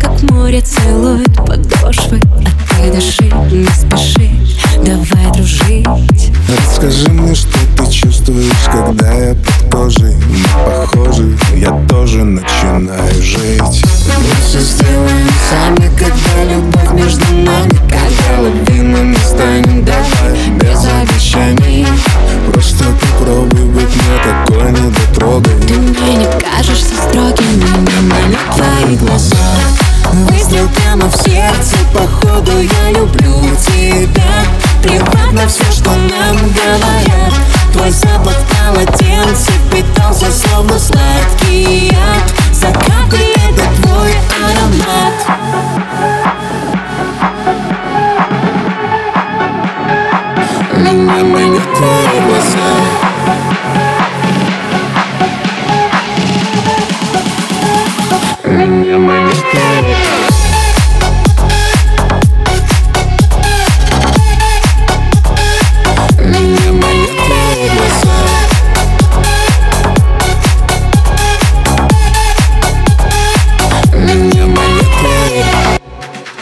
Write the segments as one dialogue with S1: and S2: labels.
S1: Как море целует подошвы А ты дыши, не спеши, давай дружить
S2: Расскажи мне, что ты чувствуешь, когда я под кожей Мы похожи, я тоже начинаю жить
S3: говорят Твой запах в полотенце питался словно сладкий яд. За каплей это твой аромат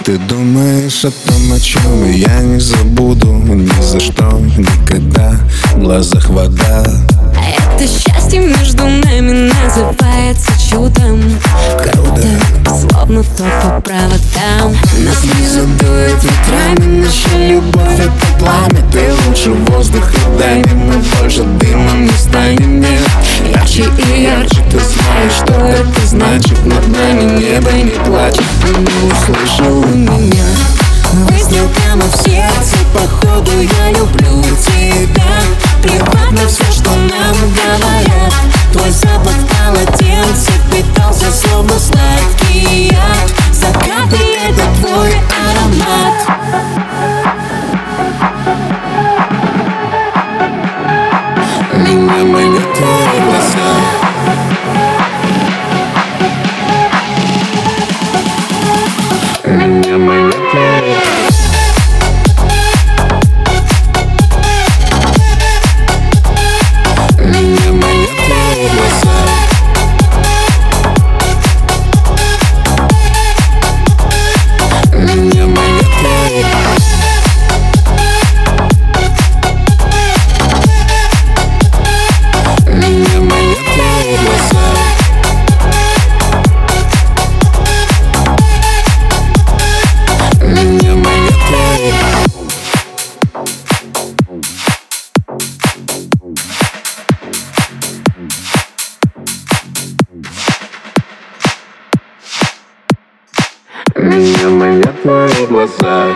S2: Ты думаешь о том, о чем я не забуду Ни за что, никогда, в глазах вода.
S1: Это счастье между нами называется чудом. Круто, словно то по проводам
S3: Нас не задует ветрами, наша любовь это пламя Ты лучше воздух и дай мы больше дымом не станем, значит Над нами небо не плачет, ты не услышал меня. Выстрел прямо в сердце, походу я люблю тебя Меня манят твои глаза